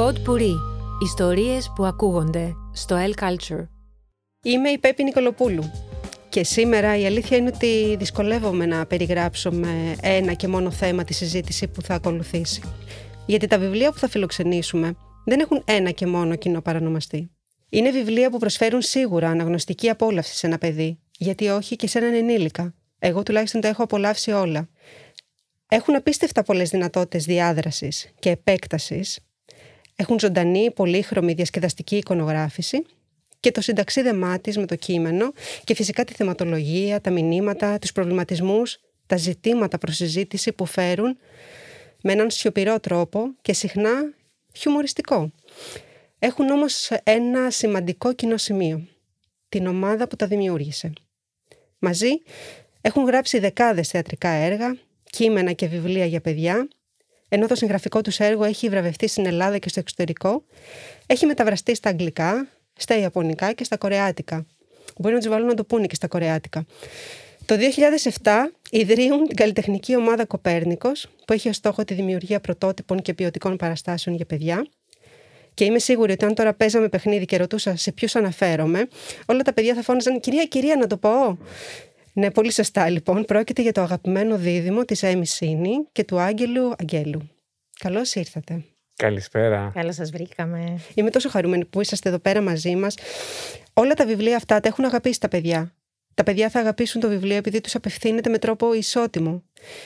Pod Puri. Ιστορίες που ακούγονται στο El Culture. Είμαι η Πέπη Νικολοπούλου και σήμερα η αλήθεια είναι ότι δυσκολεύομαι να περιγράψω με ένα και μόνο θέμα τη συζήτηση που θα ακολουθήσει. Γιατί τα βιβλία που θα φιλοξενήσουμε δεν έχουν ένα και μόνο κοινό παρανομαστή. Είναι βιβλία που προσφέρουν σίγουρα αναγνωστική απόλαυση σε ένα παιδί, γιατί όχι και σε έναν ενήλικα. Εγώ τουλάχιστον τα έχω απολαύσει όλα. Έχουν απίστευτα πολλές δυνατότητες διάδρασης και επέκτασης. Έχουν ζωντανή, πολύχρωμη διασκεδαστική εικονογράφηση και το συνταξίδεμά της με το κείμενο και φυσικά τη θεματολογία, τα μηνύματα, τους προβληματισμούς, τα ζητήματα προς συζήτηση που φέρουν με έναν σιωπηρό τρόπο και συχνά χιουμοριστικό. Έχουν όμως ένα σημαντικό κοινό σημείο. Την ομάδα που τα δημιούργησε. Μαζί έχουν γράψει δεκάδες θεατρικά έργα, κείμενα και βιβλία για παιδιά, ενώ το συγγραφικό τους έργο έχει βραβευτεί στην Ελλάδα και στο εξωτερικό, έχει μεταβραστεί στα αγγλικά, στα ιαπωνικά και στα κορεάτικα. Μπορεί να τους βάλουν να το πούνε και στα κορεάτικα. Το 2007 ιδρύουν την καλλιτεχνική ομάδα Κοπέρνικος, που έχει ως στόχο τη δημιουργία πρωτότυπων και ποιοτικών παραστάσεων για παιδιά. Και είμαι σίγουρη ότι αν τώρα παίζαμε παιχνίδι και ρωτούσα σε ποιους αναφέρομαι, όλα τα παιδιά θα φώναζαν Κυρία, κυρία, να το πω. Ναι, πολύ σωστά λοιπόν. Πρόκειται για το αγαπημένο δίδυμο της Έμι Σίνη και του Άγγελου Αγγέλου. Καλώς ήρθατε. Καλησπέρα. Καλώς σας βρήκαμε. Είμαι τόσο χαρούμενη που είσαστε εδώ πέρα μαζί μας. Όλα τα βιβλία αυτά τα έχουν αγαπήσει τα παιδιά. Τα παιδιά θα αγαπήσουν το βιβλίο επειδή τους απευθύνεται με τρόπο ισότιμο.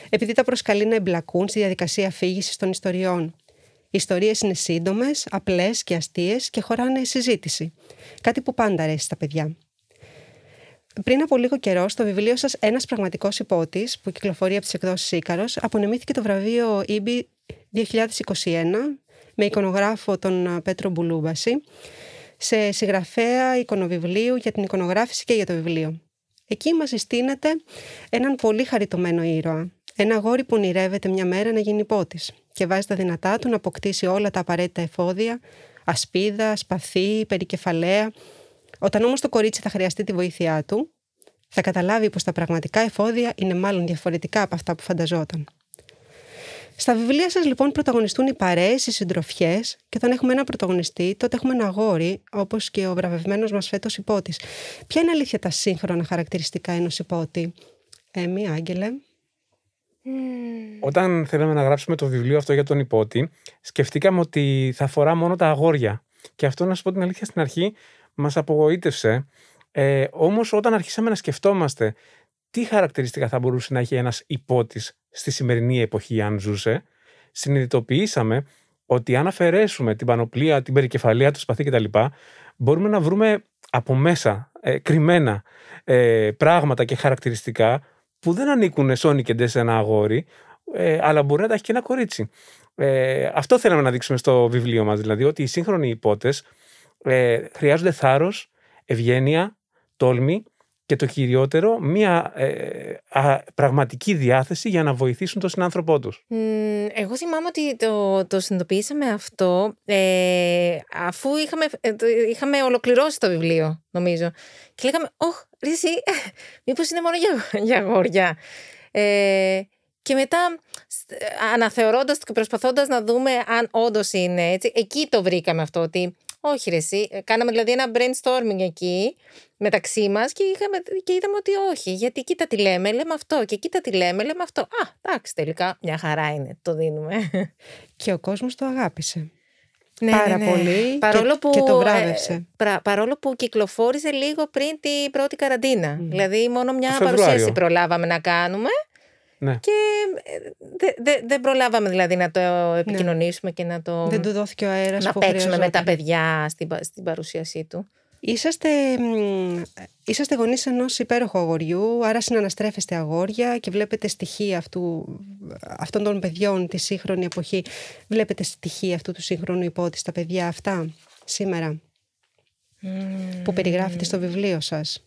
Επειδή τα προσκαλεί να εμπλακούν στη διαδικασία αφήγησης των ιστοριών. Οι ιστορίες είναι σύντομες, απλές και αστείες και χωράνε συζήτηση. Κάτι που πάντα αρέσει στα παιδιά. Πριν από λίγο καιρό, στο βιβλίο σας Ένας Πραγματικός Υπότης, που κυκλοφορεί από τις εκδόσεις Ήκαρο, απονεμήθηκε το βραβείο EB 2021 με εικονογράφο τον Πέτρο Μπουλούμπαση σε συγγραφέα εικονοβιβλίου για την εικονογράφηση και για το βιβλίο. Εκεί μας συστήνεται έναν πολύ χαριτωμένο ήρωα. Ένα αγόρι που ονειρεύεται μια μέρα να γίνει υπότης και βάζει τα δυνατά του να αποκτήσει όλα τα απαραίτητα εφόδια, ασπίδα, σπαθί, περικεφαλαία. Όταν όμως το κορίτσι θα χρειαστεί τη βοήθειά του, θα καταλάβει πως τα πραγματικά εφόδια είναι μάλλον διαφορετικά από αυτά που φανταζόταν. Στα βιβλία σας, λοιπόν, πρωταγωνιστούν οι παρέες, οι συντροφιές, και όταν έχουμε ένα πρωταγωνιστή, τότε έχουμε ένα αγόρι, όπως και ο βραβευμένος μας φέτος υπότης. Ποια είναι αλήθεια τα σύγχρονα χαρακτηριστικά ενός υπότη, Έμι, Άγγελε. Όταν θέλαμε να γράψουμε το βιβλίο αυτό για τον υπότη, σκεφτήκαμε ότι θα αφορά μόνο τα αγόρια. Και αυτό, να σου πω την αλήθεια, στην αρχή μας απογοήτευσε. Ε, Όμως, όταν αρχίσαμε να σκεφτόμαστε τι χαρακτηριστικά θα μπορούσε να έχει ένας υπότης στη σημερινή εποχή, αν ζούσε, συνειδητοποιήσαμε ότι αν αφαιρέσουμε την πανοπλία, την περικεφαλία, το σπαθί κτλ., μπορούμε να βρούμε από μέσα ε, κρυμμένα ε, πράγματα και χαρακτηριστικά που δεν ανήκουν σόνικεντε σε ένα αγόρι, ε, αλλά μπορεί να τα έχει και ένα κορίτσι. Ε, αυτό θέλαμε να δείξουμε στο βιβλίο μας, δηλαδή ότι οι σύγχρονοι υπότες ε, χρειάζονται θάρρος, ευγένεια, τόλμη και το κυριότερο, μία ε, πραγματική διάθεση για να βοηθήσουν τον συνάνθρωπό τους. εγώ θυμάμαι ότι το, το συνειδητοποιήσαμε αυτό ε, αφού είχαμε, ε, είχαμε ολοκληρώσει το βιβλίο, νομίζω. Και λέγαμε, όχ, Ρίση, μήπως είναι μόνο για, για αγόρια. Ε, και μετά αναθεωρώντας και προσπαθώντας να δούμε αν όντως είναι έτσι, εκεί το βρήκαμε αυτό ότι όχι ρε εσύ. Ε, κάναμε δηλαδή ένα brainstorming εκεί μεταξύ μας και, και είδαμε ότι όχι. Γιατί κοίτα τι λέμε, λέμε αυτό και κοίτα τι λέμε, λέμε αυτό. Α, εντάξει τελικά μια χαρά είναι, το δίνουμε. Και ο κόσμος το αγάπησε. Ναι, Πάρα ναι, ναι. πολύ παρόλο και, που, και το ε, βράβευσε. πρα- παρόλο που κυκλοφόρησε λίγο πριν την πρώτη καραντίνα. Δηλαδή μόνο μια Το Φεβρουάριο. παρουσίαση προλάβαμε να κάνουμε Ναι. και δεν δε, δεν προλάβαμε δηλαδή να το επικοινωνήσουμε και να το... Δεν του δόθηκε ο αέρας να που παίξουμε με τα χρειαζόταν. παιδιά στην, πα- στην παρουσίασή του. Είσαστε, μ, είσαστε γονείς ενός υπέροχου αγοριού, άρα συναναστρέφεστε αγόρια και βλέπετε στοιχεία αυτού, αυτών των παιδιών τη σύγχρονη εποχή. Βλέπετε στοιχεία αυτού του σύγχρονου υπότη στα παιδιά αυτά σήμερα που περιγράφετε στο βιβλίο σας.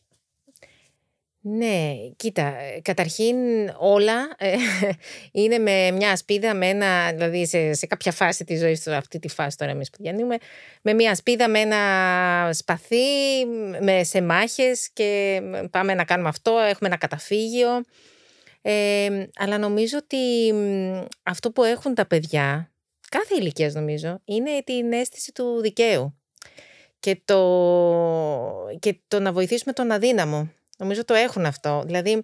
Ναι, κοίτα, ε, καταρχήν όλα ε, είναι με μια ασπίδα, με ένα, δηλαδή σε, σε κάποια φάση της ζωής του, αυτή τη φάση τώρα εμείς που διανύουμε, με μια ασπίδα, με ένα σπαθί, με, σε μάχες και πάμε να κάνουμε αυτό, έχουμε ένα καταφύγιο. Ε, αλλά νομίζω ότι μ, αυτό που έχουν τα παιδιά κάθε ηλικίας νομίζω, είναι την αίσθηση του δικαίου και το, και το να βοηθήσουμε τον αδύναμο. Νομίζω το έχουν αυτό. Δηλαδή,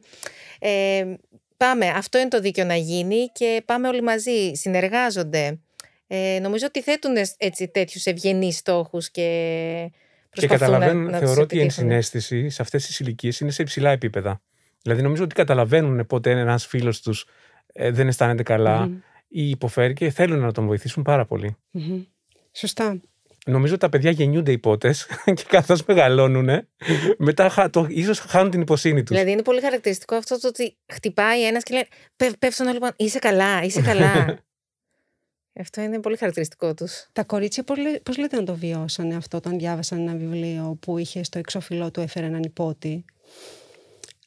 ε, πάμε, αυτό είναι το δίκαιο να γίνει και πάμε όλοι μαζί, συνεργάζονται. Ε, νομίζω ότι θέτουν έτσι τέτοιους ευγενείς στόχους και και καταλαβαίνουν, να, θεωρώ ότι η ενσυναίσθηση σε αυτές τις ηλικίες είναι σε υψηλά επίπεδα. Δηλαδή, νομίζω ότι καταλαβαίνουν πότε ένας φίλος τους ε, δεν αισθάνεται ή υποφέρει και θέλουν να τον βοηθήσουν πάρα Σωστά. Νομίζω ότι τα παιδιά γεννιούνται υπότε και καθώς μεγαλώνουν, μετά ίσως χάνουν την υποσύνη τους. Δηλαδή, είναι πολύ χαρακτηριστικό αυτό το ότι χτυπάει ένας και λέει Πέφτουν όλοι πάνω. Είσαι καλά, είσαι καλά. Αυτό είναι πολύ χαρακτηριστικό τους. Τα κορίτσια πώς λέτε να το βιώσανε αυτό όταν διάβασαν ένα βιβλίο που είχε στο εξώφυλλό του έφερε έναν υπότι.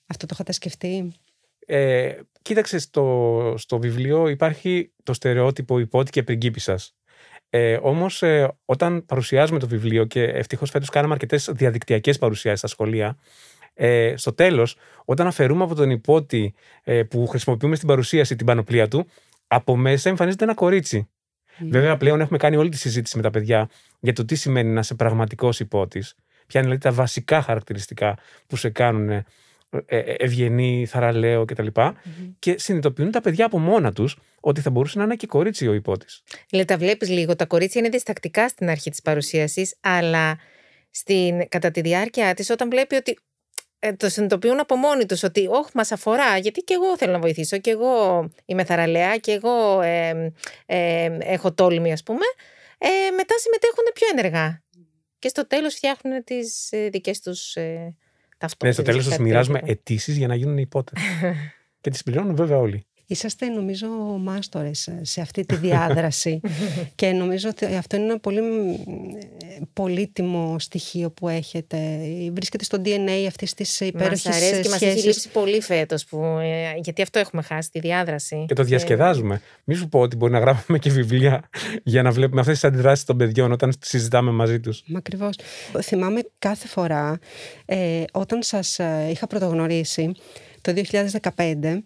Αυτό το είχατε σκεφτεί; Ε, κοίταξε, στο, στο βιβλίο υπάρχει το στερεότυπο υπότι και πριγκίπισσας. Ε, Όμως, ε, όταν παρουσιάζουμε το βιβλίο και ευτυχώς φέτος κάναμε αρκετές διαδικτυακές παρουσιάσεις στα σχολεία, ε, στο τέλος, όταν αφαιρούμε από τον υπότι ε, που χρησιμοποιούμε στην παρουσίαση την πανοπλία του, από μέσα εμφανίζεται ένα κορίτσι. Βέβαια, πλέον έχουμε κάνει όλη τη συζήτηση με τα παιδιά για το τι σημαίνει να είσαι πραγματικός υπότης. Ποια είναι δηλαδή τα βασικά χαρακτηριστικά που σε κάνουν ε, ε, ευγενή, θαραλέο κτλ. Mm-hmm. Και συνειδητοποιούν τα παιδιά από μόνα τους ότι θα μπορούσε να είναι και κορίτσι ο υπότης. Δηλαδή, τα βλέπεις λίγο. Τα κορίτσια είναι διστακτικά στην αρχή της παρουσίασης, αλλά στην, κατά τη διάρκεια της, όταν βλέπει ότι ε, το συνειδητοποιούν από μόνοι τους ότι όχι μας αφορά γιατί και εγώ θέλω να βοηθήσω και εγώ είμαι θαραλέα και εγώ ε, ε, έχω τόλμη ας πούμε ε, μετά συμμετέχουν πιο ενεργά και στο τέλος φτιάχνουν τις ε, δικές τους ε, ταυτότητες. Ναι, στο τέλος τους μοιράζουμε αιτήσεις για να γίνουν υπότες και τις πληρώνουν βέβαια όλοι. Είσαστε νομίζω μάστορες σε αυτή τη διάδραση και νομίζω ότι αυτό είναι ένα πολύ πολύτιμο στοιχείο που έχετε. Βρίσκεται στο DNA αυτής της υπέροχης Μας αρέσει και μας έχει λείψει πολύ φέτος που, ε, γιατί αυτό έχουμε χάσει, τη διάδραση. Και το διασκεδάζουμε. Μη σου πω ότι μπορεί να γράφουμε και βιβλία για να βλέπουμε αυτές τις αντιδράσεις των παιδιών όταν συζητάμε μαζί τους. Μα ακριβώς. Θυμάμαι κάθε φορά ε, όταν σας ε, είχα πρωτογνωρίσει το 2015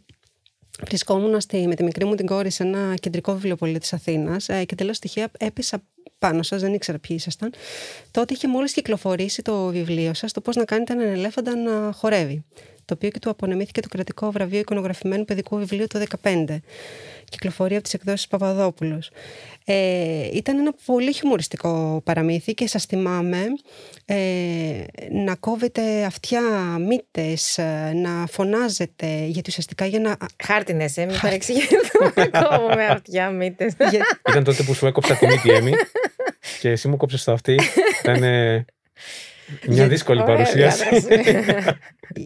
Βρισκόμουν στη, με τη μικρή μου την κόρη σε ένα κεντρικό βιβλιοπωλείο της Αθήνας ε, και τελείως στοιχεία έπεσα πάνω σας, δεν ήξερα ποιοι ήσασταν. Τότε είχε μόλις κυκλοφορήσει το βιβλίο σας, το πώς να κάνετε έναν ελέφαντα να χορεύει. Το οποίο και του απονεμήθηκε το κρατικό βραβείο εικονογραφημένου παιδικού βιβλίου το 2015 κυκλοφορεί από τις εκδόσεις Παπαδόπουλος. Ε, ήταν ένα πολύ χιουμοριστικό παραμύθι και σας θυμάμαι ε, να κόβετε αυτιά, μύτες, ε, να φωνάζετε, γιατί ουσιαστικά για να... Χάρτινες, ε, μην παρεξηγηθούμε, κόβουμε αυτιά, μύτες. Ήταν τότε που σου έκοψα τη μύτη, Έμι, και εσύ μου κόψες το αυτή. Ήταν... Μια δύσκολη παρουσίαση.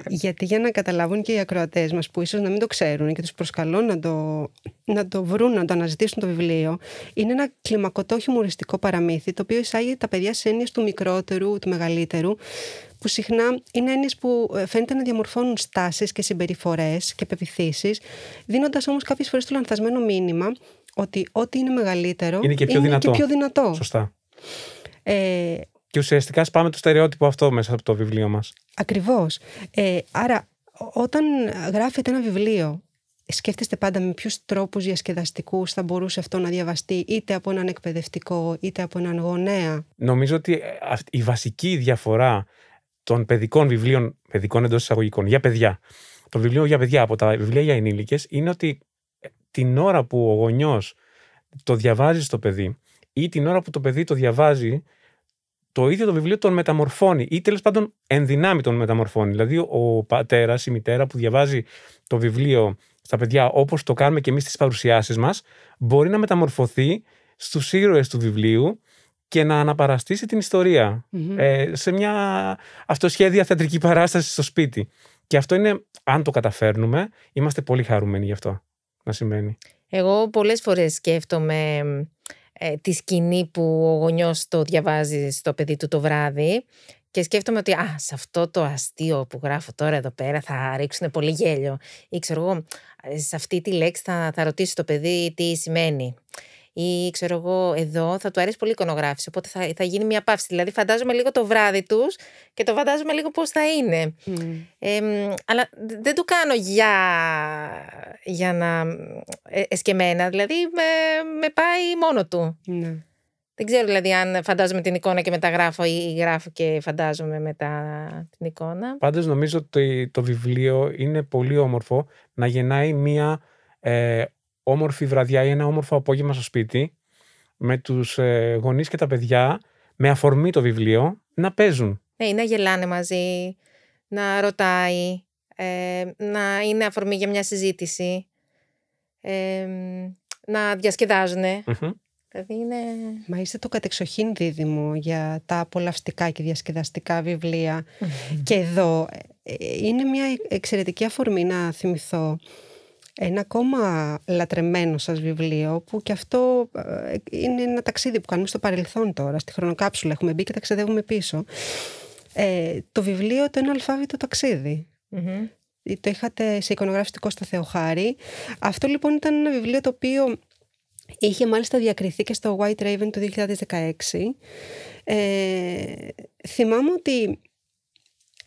Γιατί για να καταλάβουν και οι ακροατές μας που ίσως να μην το ξέρουν και τους προσκαλώ να το, να το βρουν, να το αναζητήσουν το βιβλίο, είναι ένα κλιμακωτό χιουμοριστικό παραμύθι το οποίο εισάγει τα παιδιά σε έννοιες του μικρότερου, του μεγαλύτερου, που συχνά είναι έννοιες που ε, φαίνεται να διαμορφώνουν στάσεις και συμπεριφορές και πεπιθήσεις, δίνοντας όμως κάποιες φορές το λανθασμένο μήνυμα ότι ό,τι είναι μεγαλύτερο είναι και πιο, είναι δυνατό. Και πιο δυνατό. Σωστά. Ε, και ουσιαστικά σπάμε το στερεότυπο αυτό μέσα από το βιβλίο μας. Ακριβώς. Ε, άρα όταν γράφετε ένα βιβλίο σκέφτεστε πάντα με ποιους τρόπους διασκεδαστικούς θα μπορούσε αυτό να διαβαστεί είτε από έναν εκπαιδευτικό είτε από έναν γονέα; Νομίζω ότι ε, η βασική διαφορά των παιδικών βιβλίων, παιδικών εντός εισαγωγικών, για παιδιά, το βιβλίο για παιδιά από τα βιβλία για ενήλικες είναι ότι ε, την ώρα που ο γονιός το διαβάζει στο παιδί ή την ώρα που το παιδί το διαβάζει το ίδιο το βιβλίο τον μεταμορφώνει ή τέλος πάντων ενδυνάμει τον μεταμορφώνει. Δηλαδή, ο πατέρας, η μητέρα που διαβάζει το βιβλίο στα παιδιά όπως το κάνουμε και εμείς στις παρουσιάσεις μας, μπορεί να μεταμορφωθεί στους ήρωες του βιβλίου και να αναπαραστήσει την ιστορια ε, σε μια αυτοσχέδια θεατρική παράσταση στο σπίτι. Και αυτό είναι, αν το καταφέρνουμε, είμαστε πολύ χαρούμενοι γι' αυτό να σημαίνει. Εγώ πολλές φορές σκέφτομαι ε, τη σκηνή που ο γονιός το διαβάζει στο παιδί του το βράδυ και σκέφτομαι ότι α, σε αυτό το αστείο που γράφω τώρα εδώ πέρα θα ρίξουν πολύ γέλιο ή ξέρω εγώ, σε αυτή τη λέξη θα, θα ρωτήσει το παιδί τι σημαίνει. Ή ξέρω εγώ εδώ, θα του αρέσει πολύ η εικονογράφηση. Οπότε θα, θα γίνει μια παύση. Δηλαδή, φαντάζομαι λίγο το βράδυ τους και το φαντάζομαι λίγο πώς θα είναι. Ε, αλλά δεν το κάνω για, για να ε, εσκεμένα. Δηλαδή, με, με πάει μόνο του. Ναι. Δεν ξέρω δηλαδή αν φαντάζομαι την εικόνα και μεταγράφω ή γράφω και φαντάζομαι μετά την εικόνα. Πάντως νομίζω ότι το βιβλίο είναι πολύ όμορφο να γεννάει μία ε, όμορφη βραδιά ή ένα όμορφο απόγευμα στο σπίτι με τους ε, γονείς και τα παιδιά με αφορμή το βιβλίο να παίζουν. Ναι, να γελάνε μαζί, να ρωτάει, ε, να είναι αφορμή για μια συζήτηση, ε, να διασκεδάζουν. Δηλαδή είναι... Μα είστε το κατεξοχήν δίδυμο για τα απολαυστικά και διασκεδαστικά βιβλία. και εδώ ε, είναι μια εξαιρετική αφορμή να θυμηθώ ένα ακόμα λατρεμένο σας βιβλίο που και αυτό ε, είναι ένα ταξίδι που κάνουμε στο παρελθόν τώρα, στη χρονοκάψουλα έχουμε μπει και ταξιδεύουμε πίσω. Ε, το βιβλίο το ένα αλφάβητο ταξίδι. Το είχατε σε εικονογραφιστικό στα Θεοχάρη. Αυτό λοιπόν ήταν ένα βιβλίο το οποίο Είχε μάλιστα διακριθεί και στο White Raven το 2016. Ε, θυμάμαι ότι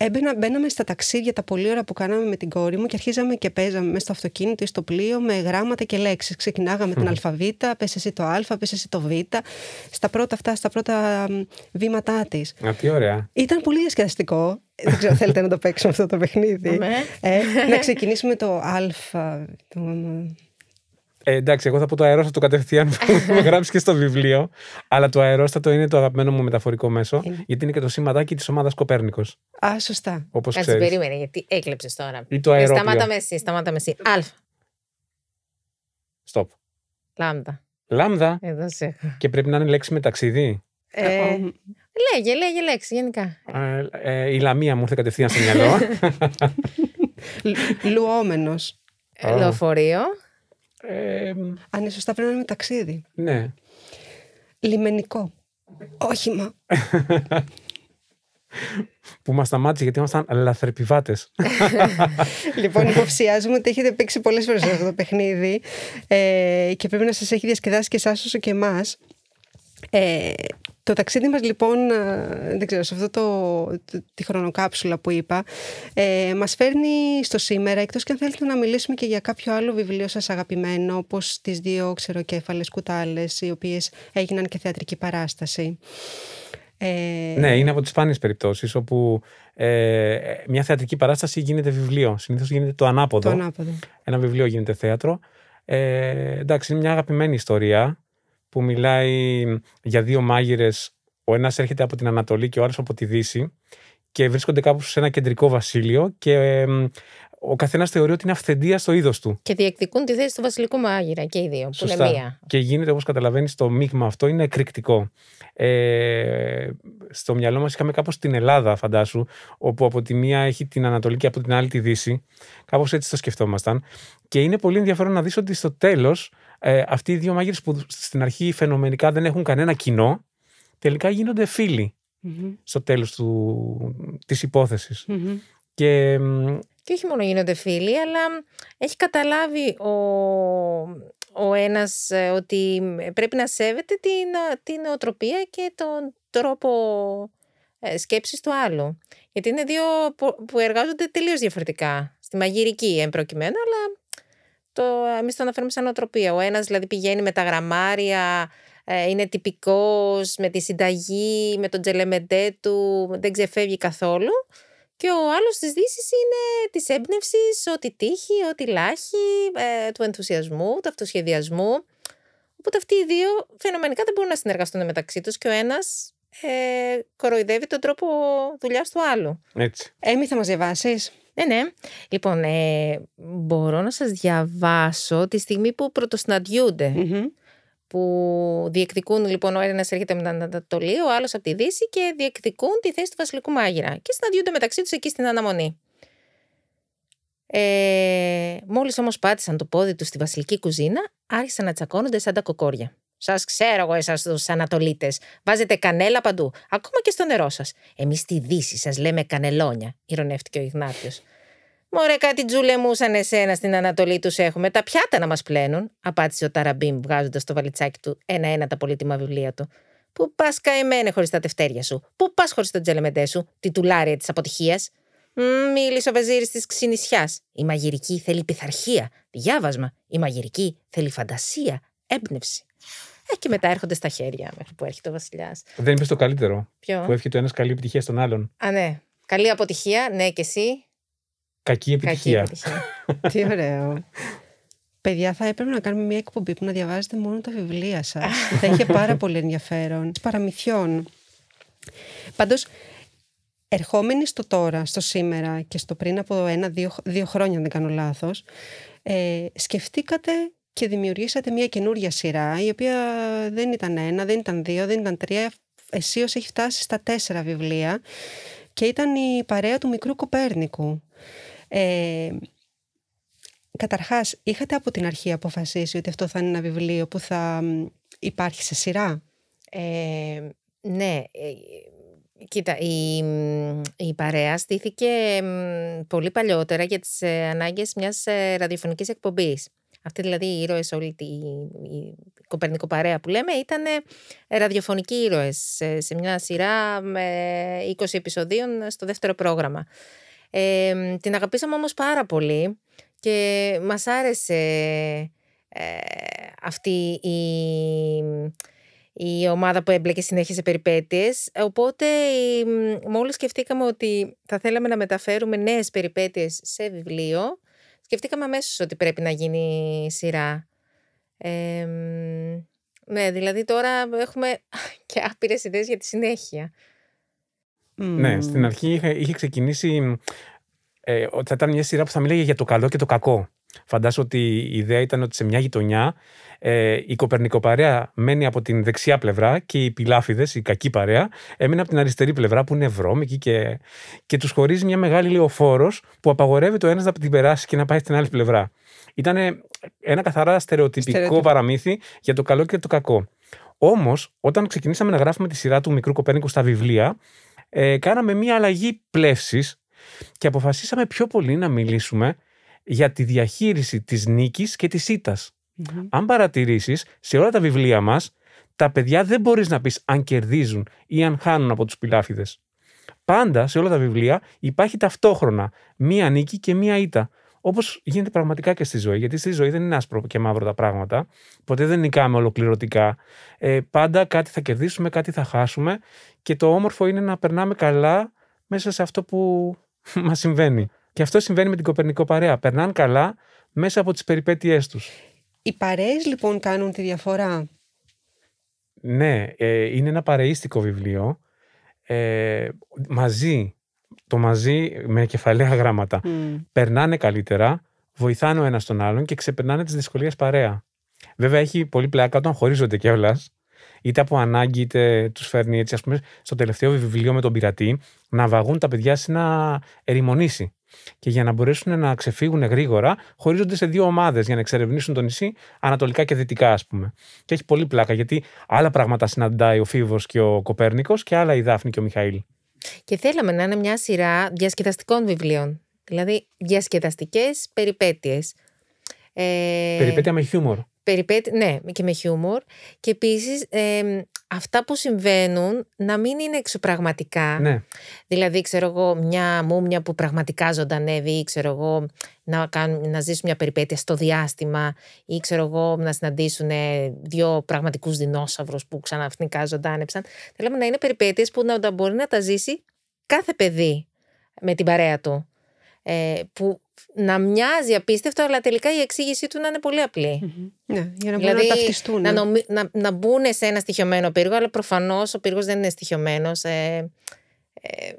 έμπαινα, μπαίναμε στα ταξίδια τα πολύ ώρα που κάναμε με την κόρη μου και αρχίζαμε και παίζαμε μέσα στο αυτοκίνητο ή στο πλοίο με γράμματα και λέξεις. Ξεκινάγαμε την αλφαβήτα, πες εσύ το α, πες εσύ το β, στα πρώτα αυτά, στα πρώτα βήματά της. Α, τι ωραία. Ήταν πολύ διασκεδαστικό. Δεν ξέρω, θέλετε να το παίξουμε αυτό το παιχνίδι; ε, να ξεκινήσουμε το α. Το... Ε, εντάξει, εγώ θα πω το αερόστατο κατευθείαν που με γράψει και στο βιβλίο. Αλλά το αερόστατο είναι το αγαπημένο μου μεταφορικό μέσο, γιατί είναι και το σήματάκι της ομάδας Κοπέρνικος. Α, σωστά. Όπως ξέρεις. περίμενε, γιατί έκλεψες τώρα. Ή το αερόπλαιο. Σταμάτα με εσύ, σταμάτα με εσύ. Α. Στοπ. Λάμδα. Λάμδα. Εδώ σε έχω. Και πρέπει να είναι λέξη με ταξίδι. Ε, λέγε, λέγε λέξη γενικά. Ε, ε, η λαμία μου ήρθε κατευθείαν στο μυαλό. Λουόμενος. Ε, Λεωφορείο. Ε, Αν είναι σωστά πρέπει να είναι ταξίδι. Ναι. Λιμενικό. Όχημα. που μας σταμάτησε γιατί ήμασταν λαθρεπιβάτες. λοιπόν, υποψιάζουμε ότι έχετε παίξει πολλές φορές αυτό το παιχνίδι ε, και πρέπει να σας έχει διασκεδάσει και εσάς όσο και εμάς. Ε, το ταξίδι μας λοιπόν, ε, δεν ξέρω, σε αυτό το, τη χρονοκάψουλα που είπα, ε, μας φέρνει στο σήμερα, εκτός και αν θέλετε να μιλήσουμε και για κάποιο άλλο βιβλίο σας αγαπημένο, όπως τις δύο ξεροκέφαλες κουτάλες, οι οποίες έγιναν και θεατρική παράσταση. Ε... Ναι, είναι από τις σπάνιες περιπτώσεις όπου ε, μια θεατρική παράσταση γίνεται βιβλίο. Συνήθως γίνεται το ανάποδο. Το ανάποδο. Ένα βιβλίο γίνεται θέατρο. Ε, εντάξει, είναι μια αγαπημένη ιστορία που μιλάει για δύο μάγειρες. Ο ένας έρχεται από την Ανατολή και ο άλλος από τη Δύση και βρίσκονται κάπου σε ένα κεντρικό βασίλειο και ο καθένας θεωρεί ότι είναι αυθεντία στο είδος του. Και διεκδικούν τη θέση του βασιλικού μάγειρα και οι δύο, Σωστά. που είναι μία. Και γίνεται, όπως καταλαβαίνεις, το μείγμα αυτό είναι εκρηκτικό. Ε, στο μυαλό μας είχαμε κάπως την Ελλάδα, φαντάσου, όπου από τη μία έχει την Ανατολή και από την άλλη τη Δύση. Κάπως έτσι το σκεφτόμασταν. Και είναι πολύ ενδιαφέρον να δεις ότι στο τέλος ε, αυτοί οι δύο μάγειρες που στην αρχή φαινομενικά δεν έχουν κανένα κοινό, τελικά γίνονται στο τέλος του, της υποθεσης Και, και όχι μόνο γίνονται φίλοι, αλλά έχει καταλάβει ο, ο ένας ε, ότι πρέπει να σέβεται την, την οτροπία και τον τρόπο ε, σκέψης του άλλου. Γιατί είναι δύο που εργάζονται τελείως διαφορετικά. Στη μαγειρική εμπροκειμένου, αλλά το, εμείς το αναφέρουμε σαν οτροπία. Ο ένας δηλαδή πηγαίνει με τα γραμμάρια, ε, είναι τυπικός, με τη συνταγή, με τον τζελεμεντέ του, δεν ξεφεύγει καθόλου. Και ο άλλος της δύσης είναι της έμπνευσης, ό,τι τύχει, ό,τι λάχει, ε, του ενθουσιασμού, του αυτοσχεδιασμού. Οπότε αυτοί οι δύο φαινομενικά δεν μπορούν να συνεργαστούν μεταξύ τους και ο ένας ε, κοροϊδεύει τον τρόπο δουλειάς του άλλου. Έτσι. Έμι θα μας διαβάσεις; Ναι, ναι. Λοιπόν, ε, μπορώ να σας διαβάσω τη στιγμή που πρωτοσυναντιούνται. Που διεκδικούν, λοιπόν, ο ένας έρχεται με την Ανατολή, ο άλλος από τη Δύση και διεκδικούν τη θέση του βασιλικού μάγειρα. Και συναντιούνται μεταξύ τους εκεί στην αναμονή. Ε, Μόλις όμως πάτησαν το πόδι τους στη βασιλική κουζίνα, άρχισαν να τσακώνονται σαν τα κοκόρια. Σας ξέρω εγώ εσάς τους Ανατολίτες. Βάζετε κανέλα παντού, ακόμα και στο νερό σας. Εμείς στη Δύση σας λέμε κανελόνια, ηρωνεύτηκε ο Ιγνάτιος. Μωρέ, κάτι τζουλεμού σαν εσένα στην Ανατολή τους έχουμε. Τα πιάτα να μας πλένουν, απάντησε ο Ταραμπίμ, βγάζοντας το βαλιτσάκι του ένα-ένα τα πολύτιμα βιβλία του. Πού πας καημένε χωρίς τα τευτέρια σου, Πού πας χωρίς το τζελεμεντέ σου, τη τουλάρια της αποτυχίας; Μίλησε ο βαζίρη της ξυνησιά. Η μαγειρική θέλει πειθαρχία, διάβασμα. Η μαγειρική θέλει φαντασία, έμπνευση. Ε, και μετά έρχονται στα χέρια μέχρι που έρχεται ο Βασιλιάς. Δεν είπες το καλύτερο. Ποιο; Που εύχεται ο ένας καλή επιτυχία στον άλλον. Α, ναι. Καλή αποτυχία, ναι, και εσύ; Κακή επιτυχία. Κακή επιτυχία. Τι ωραίο. Παιδιά, θα έπρεπε να κάνουμε μια εκπομπή που να διαβάζετε μόνο τα βιβλία σας. θα είχε πάρα πολύ ενδιαφέρον. Παραμυθιών. Πάντως, ερχόμενοι στο τώρα, στο σήμερα και στο πριν από ένα-δύο δύο χρόνια, αν δεν κάνω λάθος, ε, σκεφτήκατε και δημιουργήσατε μια καινούρια σειρά, η οποία δεν ήταν ένα, δεν ήταν δύο, δεν ήταν τρία. Εσείως έχει φτάσει στα τέσσερα βιβλία και ήταν η παρέα του μικρού Κοπέρνικου. Ε, καταρχάς, είχατε από την αρχή αποφασίσει ότι αυτό θα είναι ένα βιβλίο που θα μ, υπάρχει σε σειρά; Ε, ναι, ε, κοίτα, η, μ, η παρέα στήθηκε μ, πολύ παλιότερα για τις ε, ανάγκες μιας ε, ραδιοφωνικής εκπομπής. Αυτή δηλαδή οι ήρωες, όλη τη η Κοπερνικό παρέα που λέμε, ήταν ραδιοφωνικοί ήρωες σε, σε μια σειρά με 20 επεισοδίων στο δεύτερο πρόγραμμα. Ε, την αγαπήσαμε όμως πάρα πολύ και μας άρεσε ε, αυτή η, η ομάδα που έμπλεκε συνέχεια σε περιπέτειες. Οπότε η, μόλις σκεφτήκαμε ότι θα θέλαμε να μεταφέρουμε νέες περιπέτειες σε βιβλίο, σκεφτήκαμε αμέσως ότι πρέπει να γίνει σειρά. Ε, ναι, δηλαδή τώρα έχουμε και άπειρες ιδέες για τη συνέχεια. Ναι, Μμ. στην αρχή είχε, είχε ξεκινήσει ε, ότι θα ήταν μια σειρά που θα μιλάγε για το καλό και το κακό. Φαντάζομαι ότι η ιδέα ήταν ότι σε μια γειτονιά ε, η Κοπερνικοπαρέα μένει από την δεξιά πλευρά και οι πιλάφιδες, η κακή παρέα, έμεινε από την αριστερή πλευρά που είναι βρώμικη και, και τους χωρίζει μια μεγάλη λεωφόρος που απαγορεύει το ένας να την περάσει και να πάει στην άλλη πλευρά. Ήταν ένα καθαρά στερεοτυπικό Στερεοτυπ- παραμύθι για το καλό και το κακό. Όμως, όταν ξεκινήσαμε να γράφουμε τη σειρά του μικρού Κοπέρνικου στα βιβλία, ε, κάναμε μια αλλαγή πλεύσης και αποφασίσαμε πιο πολύ να μιλήσουμε για τη διαχείριση της νίκης και της ήττας. Μμμ. Αν παρατηρήσεις, σε όλα τα βιβλία μας, τα παιδιά δεν μπορείς να πεις αν κερδίζουν ή αν χάνουν από τους πιλάφιδες. Πάντα σε όλα τα βιβλία υπάρχει ταυτόχρονα μία νίκη και μία ήττα. Όπως γίνεται πραγματικά και στη ζωή. Γιατί στη ζωή δεν είναι άσπρο και μαύρο τα πράγματα. Ποτέ δεν νικάμε ολοκληρωτικά. Ε, πάντα κάτι θα κερδίσουμε, κάτι θα χάσουμε. Και το όμορφο είναι να περνάμε καλά μέσα σε αυτό που μας συμβαίνει. Και αυτό συμβαίνει με την Κοπερνικό παρέα. Περνάνε καλά μέσα από τις περιπέτειές τους. Οι παρέες λοιπόν κάνουν τη διαφορά; Ναι, ε, είναι ένα παρεΐστικο βιβλίο. Ε, μαζί, το μαζί με κεφαλαία γράμματα. Μμ. Περνάνε καλύτερα, βοηθάνε ο ένας τον άλλον και ξεπερνάνε τις δυσκολίες παρέα. Βέβαια έχει πολύ πλάκα όταν χωρίζονται κιόλας. Είτε από ανάγκη, είτε τους φέρνει έτσι, ας πούμε, στο τελευταίο βιβλίο με τον πειρατή, να βαγούν τα παιδιά σε ένα ερημονήσι. Και για να μπορέσουν να ξεφύγουν γρήγορα, χωρίζονται σε δύο ομάδες για να εξερευνήσουν το νησί ανατολικά και δυτικά, ας πούμε. Και έχει πολύ πλάκα, γιατί άλλα πράγματα συναντάει ο Φίβος και ο Κοπέρνικος και άλλα η Δάφνη και ο Μιχαήλ. Και θέλαμε να είναι μια σειρά διασκεδαστικών βιβλίων. Δηλαδή διασκεδαστικές περιπέτειες. Ε, Περιπέτεια με χιούμορ. Περιπέτει- ναι, και με χιούμορ. Και επίσης ε, αυτά που συμβαίνουν να μην είναι εξωπραγματικά. Ναι. Δηλαδή, ξέρω εγώ, μια μούμια που πραγματικά ζωντανεύει ή ξέρω εγώ να, κάνουν, να ζήσουν μια περιπέτεια στο διάστημα ή ξέρω εγώ να συναντήσουν ε, δύο πραγματικούς δεινόσαυρους που ξαναφνικά ζωντάνεψαν. Θέλαμε να είναι περιπέτειες που να, να μπορεί να τα ζήσει κάθε παιδί με την παρέα του. Ε, που να μοιάζει απίστευτο, αλλά τελικά η εξήγησή του να είναι πολύ απλή. Μμμ. Ναι, για να μπορούν Δηλαδή, να ταυτιστούν. Να, νομι- να, να μπουν σε ένα στοιχειωμένο πύργο, αλλά προφανώς ο πύργος δεν είναι στοιχειωμένος. Ε, ε,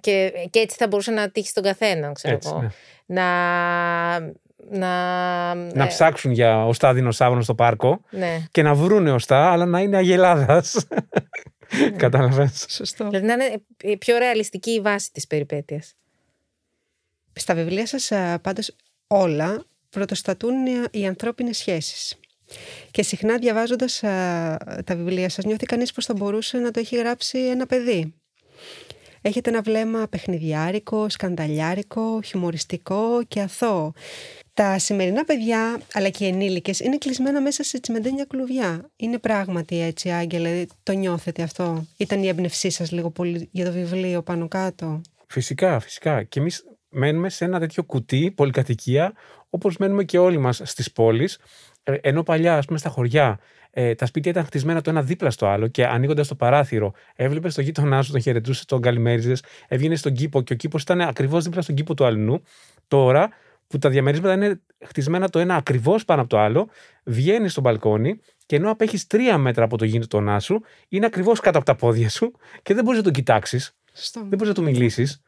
και, και έτσι θα μπορούσε να τύχει στον καθένα, ξέρω Έτσι, εγώ. ναι. Να. Να, Να ε, ψάξουν για οστά δεινοσαύρων στο πάρκο Ναι. και να βρούνε οστά, αλλά να είναι αγελάδας. Κατάλαβες. Σωστό. Δηλαδή να είναι η πιο ρεαλιστική η βάση της περιπέτειας. Στα βιβλία σας α, πάντως όλα πρωτοστατούν οι- οι ανθρώπινες σχέσεις. Και συχνά διαβάζοντας α, τα βιβλία σας νιώθει κανείς πως θα μπορούσε να το έχει γράψει ένα παιδί. έχετε ένα βλέμμα παιχνιδιάρικο, σκανταλιάρικο, χιουμοριστικό και αθώο. Τα σημερινά παιδιά, αλλά και οι ενήλικες, είναι κλεισμένα μέσα σε τσιμεντένια κλουβιά. Είναι πράγματι έτσι, Άγγελε, το νιώθετε αυτό; Ήταν η έμπνευσή σας λίγο πολύ για το βιβλίο πάνω κάτω; Φυσικά, φυσικά. Και εμείς μένουμε σε ένα τέτοιο κουτί, πολυκατοικία, όπως μένουμε και όλοι μας στις πόλεις. Ε, ενώ παλιά, ας πούμε, στα χωριά, ε, τα σπίτια ήταν χτισμένα το ένα δίπλα στο άλλο και ανοίγοντας το παράθυρο, έβλεπες τον γείτονά σου, τον χαιρετούσε, τον καλημέριζες, έβγαινες στον κήπο και ο κήπος ήταν ακριβώς δίπλα στον κήπο του αλλού. Τώρα που τα διαμερίσματα είναι χτισμένα το ένα ακριβώς πάνω από το άλλο, βγαίνεις στο μπαλκόνι και ενώ απέχεις τρία μέτρα από το γείτονά σου, είναι ακριβώς κάτω από τα πόδια σου και δεν μπορείς να τον κοιτάξεις, δεν μπορείς να του μιλήσεις.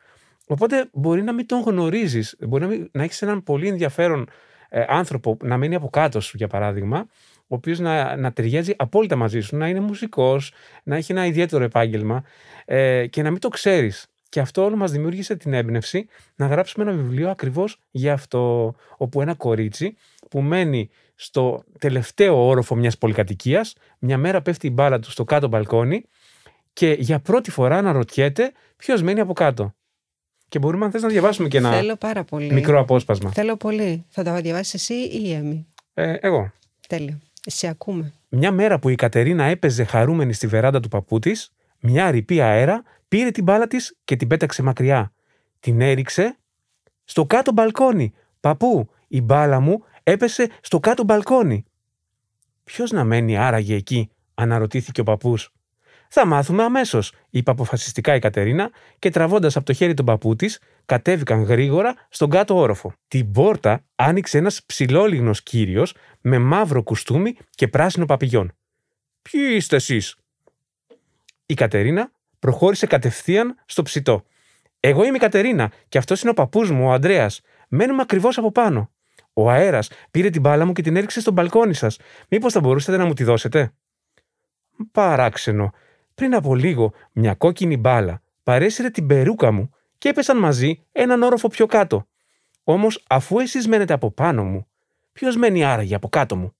Οπότε μπορεί να μην τον γνωρίζεις, μπορεί να, μην- να έχεις έναν πολύ ενδιαφέρον ε, άνθρωπο να μένει από κάτω σου, για παράδειγμα, ο οποίος να, να ταιριάζει απόλυτα μαζί σου, να είναι μουσικός, να έχει ένα ιδιαίτερο επάγγελμα ε, και να μην το ξέρεις. Και αυτό όλο μας δημιούργησε την έμπνευση να γράψουμε ένα βιβλίο ακριβώς για αυτό. Όπου ένα κορίτσι που μένει στο τελευταίο όροφο μιας πολυκατοικίας, μια μέρα πέφτει η μπάλα του στο κάτω μπαλκόνι και για πρώτη φορά αναρωτιέται ποιος μένει από κάτω. Και μπορούμε, αν θες, να διαβάσουμε και ένα Θέλω πάρα πολύ. μικρό απόσπασμα. Θέλω πολύ. Θα τα διαβάσεις εσύ ή η Έμι; Ε, εγώ. Τέλειο. Σε ακούμε. Μια μέρα που η Κατερίνα έπαιζε χαρούμενη στη βεράντα του παππού της, μια ρηπή αέρα πήρε την μπάλα της και την πέταξε μακριά. Την έριξε στο κάτω μπαλκόνι. Παππού, η μπάλα μου έπεσε στο κάτω μπαλκόνι. Ποιος να μένει άραγε εκεί, αναρωτήθηκε ο παππούς. Θα μάθουμε αμέσως, είπε αποφασιστικά η Κατερίνα και τραβώντας από το χέρι τον παππού της, κατέβηκαν γρήγορα στον κάτω όροφο. Την πόρτα άνοιξε ένας ψηλόλιγνος κύριος με μαύρο κουστούμι και πράσινο παπηγιόν. Ποιοι είστε εσείς, Η Κατερίνα προχώρησε κατευθείαν στο ψητό. Εγώ είμαι η Κατερίνα και αυτός είναι ο παππούς μου, ο Ανδρέας. Μένουμε ακριβώς από πάνω. Ο αέρας πήρε την μπάλα μου και την έριξε στο μπαλκόνι σας. Μήπως θα μπορούσατε να μου τη δώσετε; Παράξενο. Πριν από λίγο, μια κόκκινη μπάλα παρέσυρε την περούκα μου και έπεσαν μαζί έναν όροφο πιο κάτω. Όμως, αφού εσείς μένετε από πάνω μου, ποιος μένει άραγε από κάτω μου;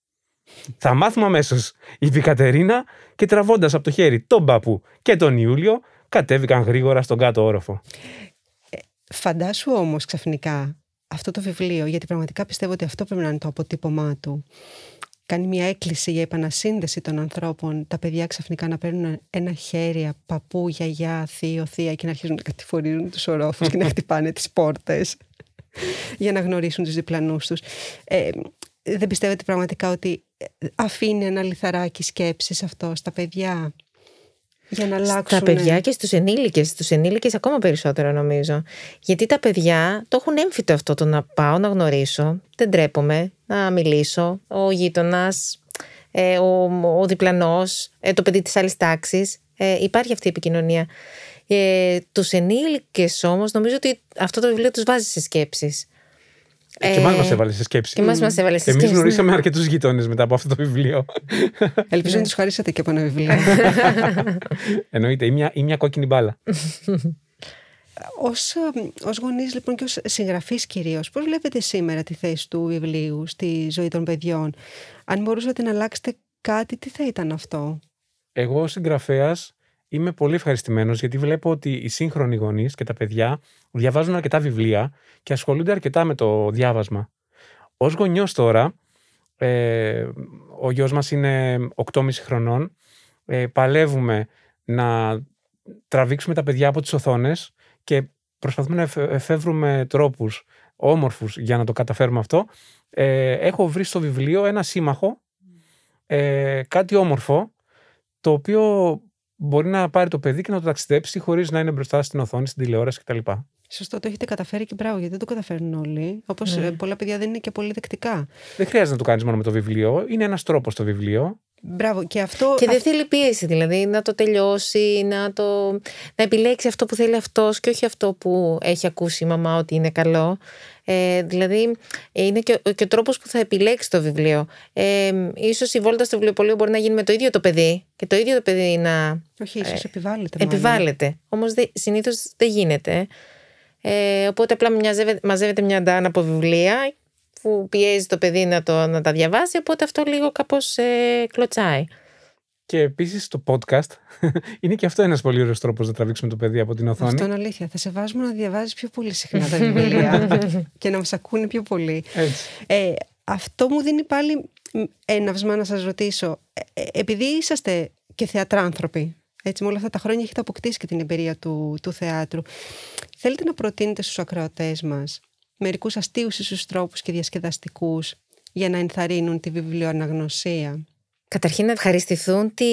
Θα μάθουμε αμέσως, είπε η Κατερίνα και τραβώντας από το χέρι τον παππού και τον Ιούλιο, κατέβηκαν γρήγορα στον κάτω όροφο. Φαντάσου όμως ξαφνικά αυτό το βιβλίο, γιατί πραγματικά πιστεύω ότι αυτό πρέπει να είναι το αποτύπωμά του. Κάνει μια έκκληση για επανασύνδεση των ανθρώπων. Τα παιδιά ξαφνικά να παίρνουν ένα χέρι από παππού, γιαγιά, θείο, θεία και να αρχίζουν να κατηφορίζουν τους ορόφους και να χτυπάνε τις πόρτες για να γνωρίσουν τους διπλανούς τους. Ε, δεν πιστεύετε πραγματικά ότι αφήνει ένα λιθαράκι σκέψης αυτό στα παιδιά; Για να αλλάξουν. Στα παιδιά και στους ενήλικες, στους ενήλικες ακόμα περισσότερο νομίζω. Γιατί τα παιδιά το έχουν έμφυτο αυτό το να πάω να γνωρίσω, δεν τρέπομαι, να μιλήσω, ο γείτονας, ε, ο, ο διπλανός, ε, το παιδί της άλλης τάξης. Ε, υπάρχει αυτή η επικοινωνία. Ε, τους ενήλικες όμως νομίζω ότι αυτό το βιβλίο τους βάζει σε σκέψεις. Και εμάς μας έβαλε σε σκέψη. Και εμάς μας έβαλε σε Εμείς σκέψεις, γνωρίσαμε ναι. αρκετούς γειτόνε μετά από αυτό το βιβλίο. Ελπίζω να τους χαρίσατε και από ένα βιβλίο. Εννοείται, ή μια, ή μια κόκκινη μπάλα. Ως, ε, ως γονείς λοιπόν και ως συγγραφής κυρίως, πώς βλέπετε σήμερα τη θέση του βιβλίου στη ζωή των παιδιών; Αν μπορούσατε να αλλάξετε κάτι, τι θα ήταν αυτό; Εγώ ως συγγραφέας είμαι πολύ ευχαριστημένος γιατί βλέπω ότι οι σύγχρονοι γονείς και τα παιδιά διαβάζουν αρκετά βιβλία και ασχολούνται αρκετά με το διάβασμα. Ω γονιός τώρα, ε, ο γιος μας είναι 8,5 χρονών, ε, παλεύουμε να τραβήξουμε τα παιδιά από τις οθόνες και προσπαθούμε να εφε- εφεύρουμε τρόπους όμορφους για να το καταφέρουμε αυτό. Ε, έχω βρει στο βιβλίο ένα σύμμαχο, ε, κάτι όμορφο, το οποίο μπορεί να πάρει το παιδί και να το ταξιδέψει χωρίς να είναι μπροστά στην οθόνη, στην τηλεόραση κτλ. Σωστό, το έχετε καταφέρει και μπράβο, γιατί δεν το καταφέρνουν όλοι. Όπως Ναι. πολλά παιδιά δεν είναι και πολύ δεκτικά. Δεν χρειάζεται να το κάνεις μόνο με το βιβλίο. Είναι ένας τρόπος το βιβλίο. Μπράβο, και αυτό. Και δεν αυ- θέλει πίεση, δηλαδή να το τελειώσει, να, το, να επιλέξει αυτό που θέλει αυτός και όχι αυτό που έχει ακούσει η μαμά ότι είναι καλό. Ε, δηλαδή ε, είναι και, ο- και ο τρόπος που θα επιλέξει το βιβλίο. Ε, ίσως η βόλτα στο βιβλιοπωλείο μπορεί να γίνει με το ίδιο το παιδί και το ίδιο το παιδί να Όχι, ίσως επιβάλλεται. μάλλον. επιβάλλεται. Όμως δε, συνήθως δεν γίνεται. Ε, οπότε απλά μοιάζευε- μαζεύεται μια ντάνα από βιβλία που πιέζει το παιδί να, το, να τα διαβάσει, οπότε αυτό λίγο κάπως ε, κλωτσάει. Και επίσης το podcast είναι και αυτό ένας πολύ ωραίος τρόπος να τραβήξουμε το παιδί από την οθόνη. Αυτό είναι αλήθεια. Θα σε βάζουμε να διαβάζεις πιο πολύ συχνά τα βιβλία και να μας ακούνε πιο πολύ. Έτσι. Ε, αυτό μου δίνει πάλι έναυσμα να σας ρωτήσω. Ε, ε, επειδή είσαστε και θεατράνθρωποι, έτσι, με όλα αυτά τα χρόνια έχετε αποκτήσει και την εμπειρία του, του θεάτρου. Θέλετε να προτείνετε στους ακροατές μας μερικούς αστείους ίσως τρόπους και διασκεδαστικούς για να ενθαρρύνουν τη βιβλιοαναγνωσία. Καταρχήν να ευχαριστηθούν τη,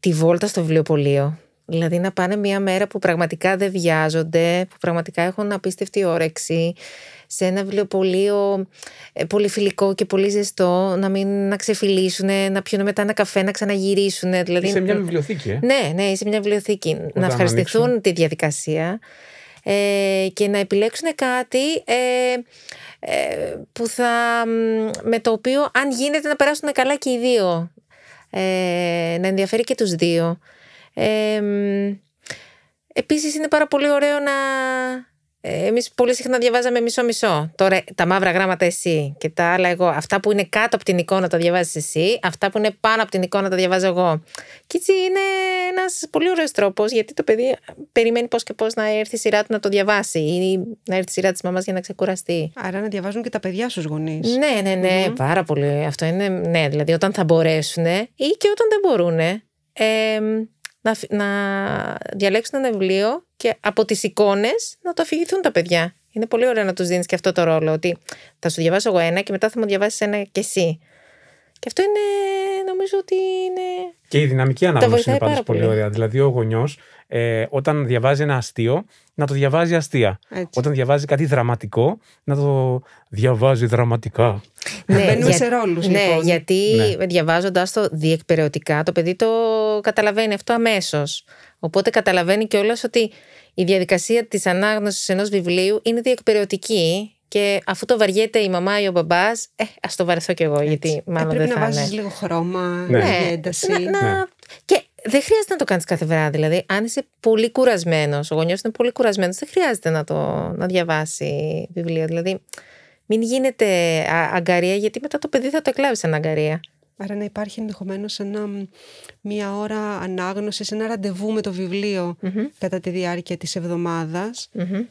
τη βόλτα στο βιβλιοπωλείο. Δηλαδή να πάνε μια μέρα που πραγματικά δεν βιάζονται, που πραγματικά έχουν απίστευτη όρεξη, σε ένα βιβλιοπωλείο ε, πολύ φιλικό και πολύ ζεστό, να μην να ξεφυλίσουν, να πιούν μετά ένα καφέ, να ξαναγυρίσουν. Δηλαδή, είσαι μια βιβλιοθήκη, ε; Ναι, ναι, είσαι μια βιβλιοθήκη. να ευχαριστηθούν τη διαδικασία ε, και να επιλέξουν κάτι ε, ε, που θα, με το οποίο αν γίνεται να περάσουν καλά και οι δύο. Ε, να ενδιαφέρει και τους δύο. Ε, επίσης είναι πάρα πολύ ωραίο να, ε, Εμείς πολύ συχνά διαβάζαμε μισό-μισό. Τώρα τα μαύρα γράμματα εσύ και τα άλλα εγώ. Αυτά που είναι κάτω από την εικόνα τα διαβάζεις εσύ. Αυτά που είναι πάνω από την εικόνα τα διαβάζω εγώ. Και έτσι είναι ένας πολύ ωραίος τρόπος γιατί το παιδί περιμένει πώς και πώς να έρθει η σειρά του να το διαβάσει ή να έρθει η σειρά της μαμάς για να ξεκουραστεί. Άρα να διαβάζουν και τα παιδιά στου γονείς. Ναι, ναι, ναι, mm πάρα πολύ. Αυτό είναι. Ναι, δηλαδή όταν θα μπορέσουν ή και όταν δεν μπορούν. Ε, να, να διαλέξουν ένα βιβλίο και από τις εικόνες να το αφηγηθούν τα παιδιά. Είναι πολύ ωραίο να τους δίνεις και αυτό το ρόλο, ότι θα σου διαβάσω εγώ ένα και μετά θα μου διαβάσεις ένα και εσύ. Και αυτό είναι, νομίζω ότι είναι... Και η δυναμική ανάγνωση είναι πάντως πολύ ωραία. Δηλαδή ο γονιός ε, όταν διαβάζει ένα αστείο, να το διαβάζει αστεία. Όταν διαβάζει κάτι δραματικό, να το διαβάζει δραματικά. Ναι, Μπαίνουμε σε ρόλους, ναι, λοιπόν. γιατί ναι. διαβάζοντας το διεκπαιρεωτικά, το παιδί το καταλαβαίνει αυτό αμέσως. Οπότε καταλαβαίνει κιόλας ότι η διαδικασία της ανάγνωσης ενός βιβλίου είναι διεκπαιρεωτική και αφού το βαριέται η μαμά ή ο μπαμπάς, ε, ας το βαρεθώ κι εγώ, γιατί μάλλον ε, δεν θα Πρέπει να βάζεις λίγο χρώμα, ναι. ένταση. Να, να... Και δεν χρειάζεται να το κάνεις κάθε βράδυ. Δηλαδή, αν είσαι πολύ κουρασμένος, ο γονιός είναι πολύ κουρασμένος, δεν χρειάζεται να, το, να διαβάσει βιβλίο. Δηλαδή, μην γίνεται αγκαρία, γιατί μετά το παιδί θα το εκλάβεις σαν αγκαρία. Άρα να υπάρχει ενδεχομένως μία ώρα ανάγνωσης, ένα ραντεβού με το βιβλιο κατά τη διάρκεια της εβδομαδας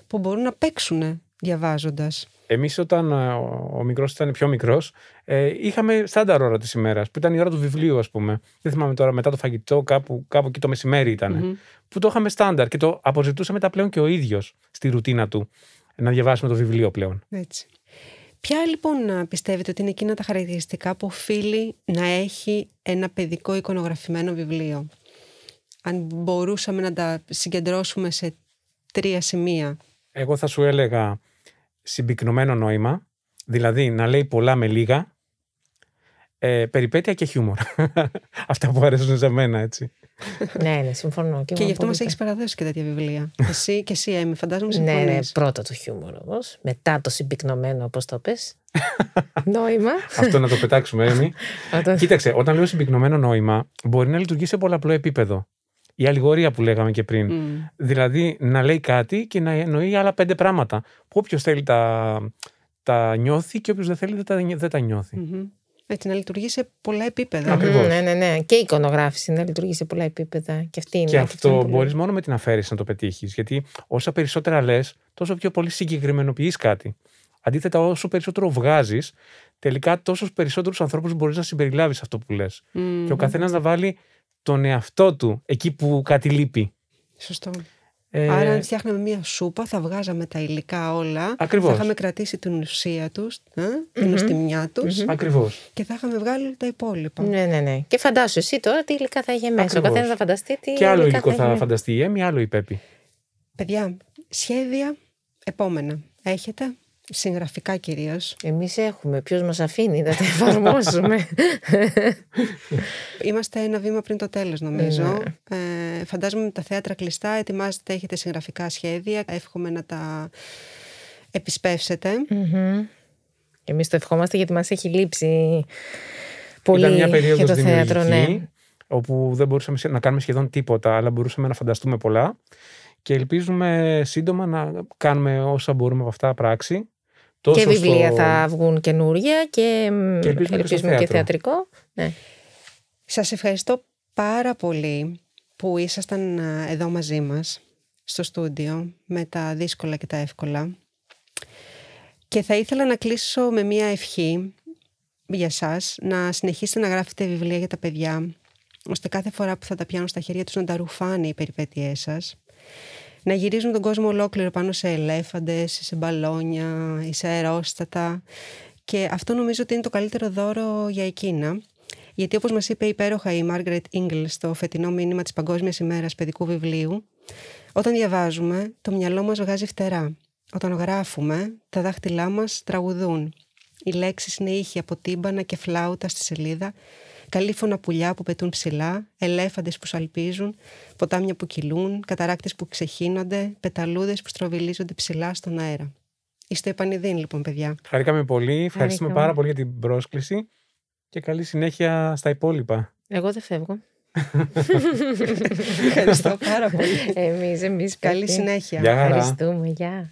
που μπορούν να παίξουν διαβάζοντας. Εμείς όταν ε, ο μικρός ήταν πιο μικρός ε, είχαμε στάνταρ ώρα της ημέρας που ήταν η ώρα του βιβλίου ας πούμε. Δεν θυμάμαι τώρα μετά το φαγητό κάπου, κάπου εκεί το μεσημέρι ήταν. Που το είχαμε στάνταρ και το αποζητούσαμε τα πλέον και ο ίδιος στη ρουτίνα του να διαβάσουμε το βιβλίο πλέον. Έτσι. Ποια λοιπόν πιστεύετε ότι είναι εκείνα τα χαρακτηριστικά που οφείλει να έχει ένα παιδικό εικονογραφημένο βιβλίο; Αν μπορούσαμε να τα συγκεντρώσουμε σε τρία σημεία. Εγώ θα σου έλεγα συμπυκνωμένο νόημα, δηλαδή να λέει πολλά με λίγα, ε, περιπέτεια και χιούμορ. Αυτά που αρέσουν σε μένα, έτσι. Ναι, ναι, συμφωνώ. Και, και γι' αυτό μας έχεις παραδώσει και τέτοια βιβλία. εσύ και εσύ, Έμι, φαντάζομαι συμφωνείς. Ναι, ναι, πρώτα το χιούμορ όμως. Μετά το συμπυκνωμένο, όπως το πες. νόημα. Αυτό να το πετάξουμε, Έμι. Κοίταξε, όταν λέω συμπυκνωμένο νόημα, μπορεί να λειτουργεί σε πολλαπλό επίπεδο. Η αλληγορία που λέγαμε και πριν. Δηλαδή να λέει κάτι και να εννοεί άλλα πέντε πράγματα. Που όποιος θέλει τα, τα νιώθει και όποιος δεν θέλει δεν τα, δεν τα νιωθει έτσι, να λειτουργεί σε πολλά επίπεδα. Ακριβώς. Ναι, ναι, ναι. Και η εικονογράφηση να λειτουργεί σε πολλά επίπεδα. Και, αυτή είναι, και αυτό μπορείς μόνο με την αφαίρεση να το πετύχεις. Γιατί όσα περισσότερα λες, τόσο πιο πολύ συγκεκριμενοποιείς κάτι. Αντίθετα, όσο περισσότερο βγάζεις, τελικά τόσο περισσότερους ανθρώπους μπορείς να συμπεριλάβεις αυτό που λες. Και ο καθένας να βάλει τον εαυτό του εκεί που κάτι λείπει. Σωστό. Ε... Άρα, αν φτιάχναμε μία σούπα, θα βγάζαμε τα υλικά όλα. Ακριβώς. Θα είχαμε κρατήσει την ουσία τους, ε, την νοστιμιά τους. mm Ακριβώς. Και θα είχαμε βγάλει τα υπόλοιπα. Ναι, ναι, ναι. Και φαντάσου εσύ τώρα τι υλικά θα είχε μέσα. Ο καθένας θα φανταστεί τι. Και άλλο υλικό θα, θα φανταστεί η Έμι, άλλο η Πέπη. Παιδιά, σχέδια επόμενα. Έχετε; Συγγραφικά κυρίως. Εμείς έχουμε. Ποιος μας αφήνει να τα εφαρμόσουμε; Είμαστε ένα βήμα πριν το τέλος, νομίζω. Ναι. Ε, φαντάζομαι με τα θέατρα κλειστά ετοιμάζετε, έχετε συγγραφικά σχέδια. Εύχομαι να τα επισπεύσετε. Mm-hmm. Εμείς το ευχόμαστε γιατί μας έχει λείψει πολύ Ήταν μια περίοδος για το θέατρο. Ναι. Όπου δεν μπορούσαμε να κάνουμε σχεδόν τίποτα, αλλά μπορούσαμε να φανταστούμε πολλά. Και ελπίζουμε σύντομα να κάνουμε όσα μπορούμε από αυτά πράξη και βιβλία θα βγουν καινούργια και, και ελπίζουμε, και, θεατρικό. Ναι. Σας ευχαριστώ πάρα πολύ που ήσασταν εδώ μαζί μας στο στούντιο με τα δύσκολα και τα εύκολα. Και θα ήθελα να κλείσω με μία ευχή για σας να συνεχίσετε να γράφετε βιβλία για τα παιδιά ώστε κάθε φορά που θα τα πιάνουν στα χέρια τους να τα ρουφάνε οι περιπέτειές σας να γυρίζουν τον κόσμο ολόκληρο πάνω σε ελέφαντες, σε μπαλόνια ή σε αερόστατα. Και αυτό νομίζω ότι είναι το καλύτερο δώρο για εκείνα. Γιατί όπως μας είπε υπέροχα η Μάργρετ Ίγκλ στο φετινό μήνυμα της Παγκόσμιας ημέρας παιδικού βιβλίου όταν διαβάζουμε το μυαλό μας βγάζει φτερά. Όταν γράφουμε τα δάχτυλά μας τραγουδούν. Οι λέξεις είναι ήχοι από τύμπανα και φλάουτα στη σελίδα καλήφωνα πουλιά που πετούν ψηλά, ελέφαντες που σαλπίζουν, ποτάμια που κυλούν, καταράκτες που ξεχύνονται, πεταλούδες που στροβιλίζονται ψηλά στον αέρα. Είστε επανειδήν λοιπόν παιδιά. Χαρήκαμε πολύ, ευχαριστούμε πάρα πολύ για την πρόσκληση και καλή συνέχεια στα υπόλοιπα. Εγώ δεν φεύγω. Ευχαριστώ πάρα πολύ. Εμείς, εμείς. Καλή συνέχεια. Γεια χαρά. Ευχαριστούμε, γεια.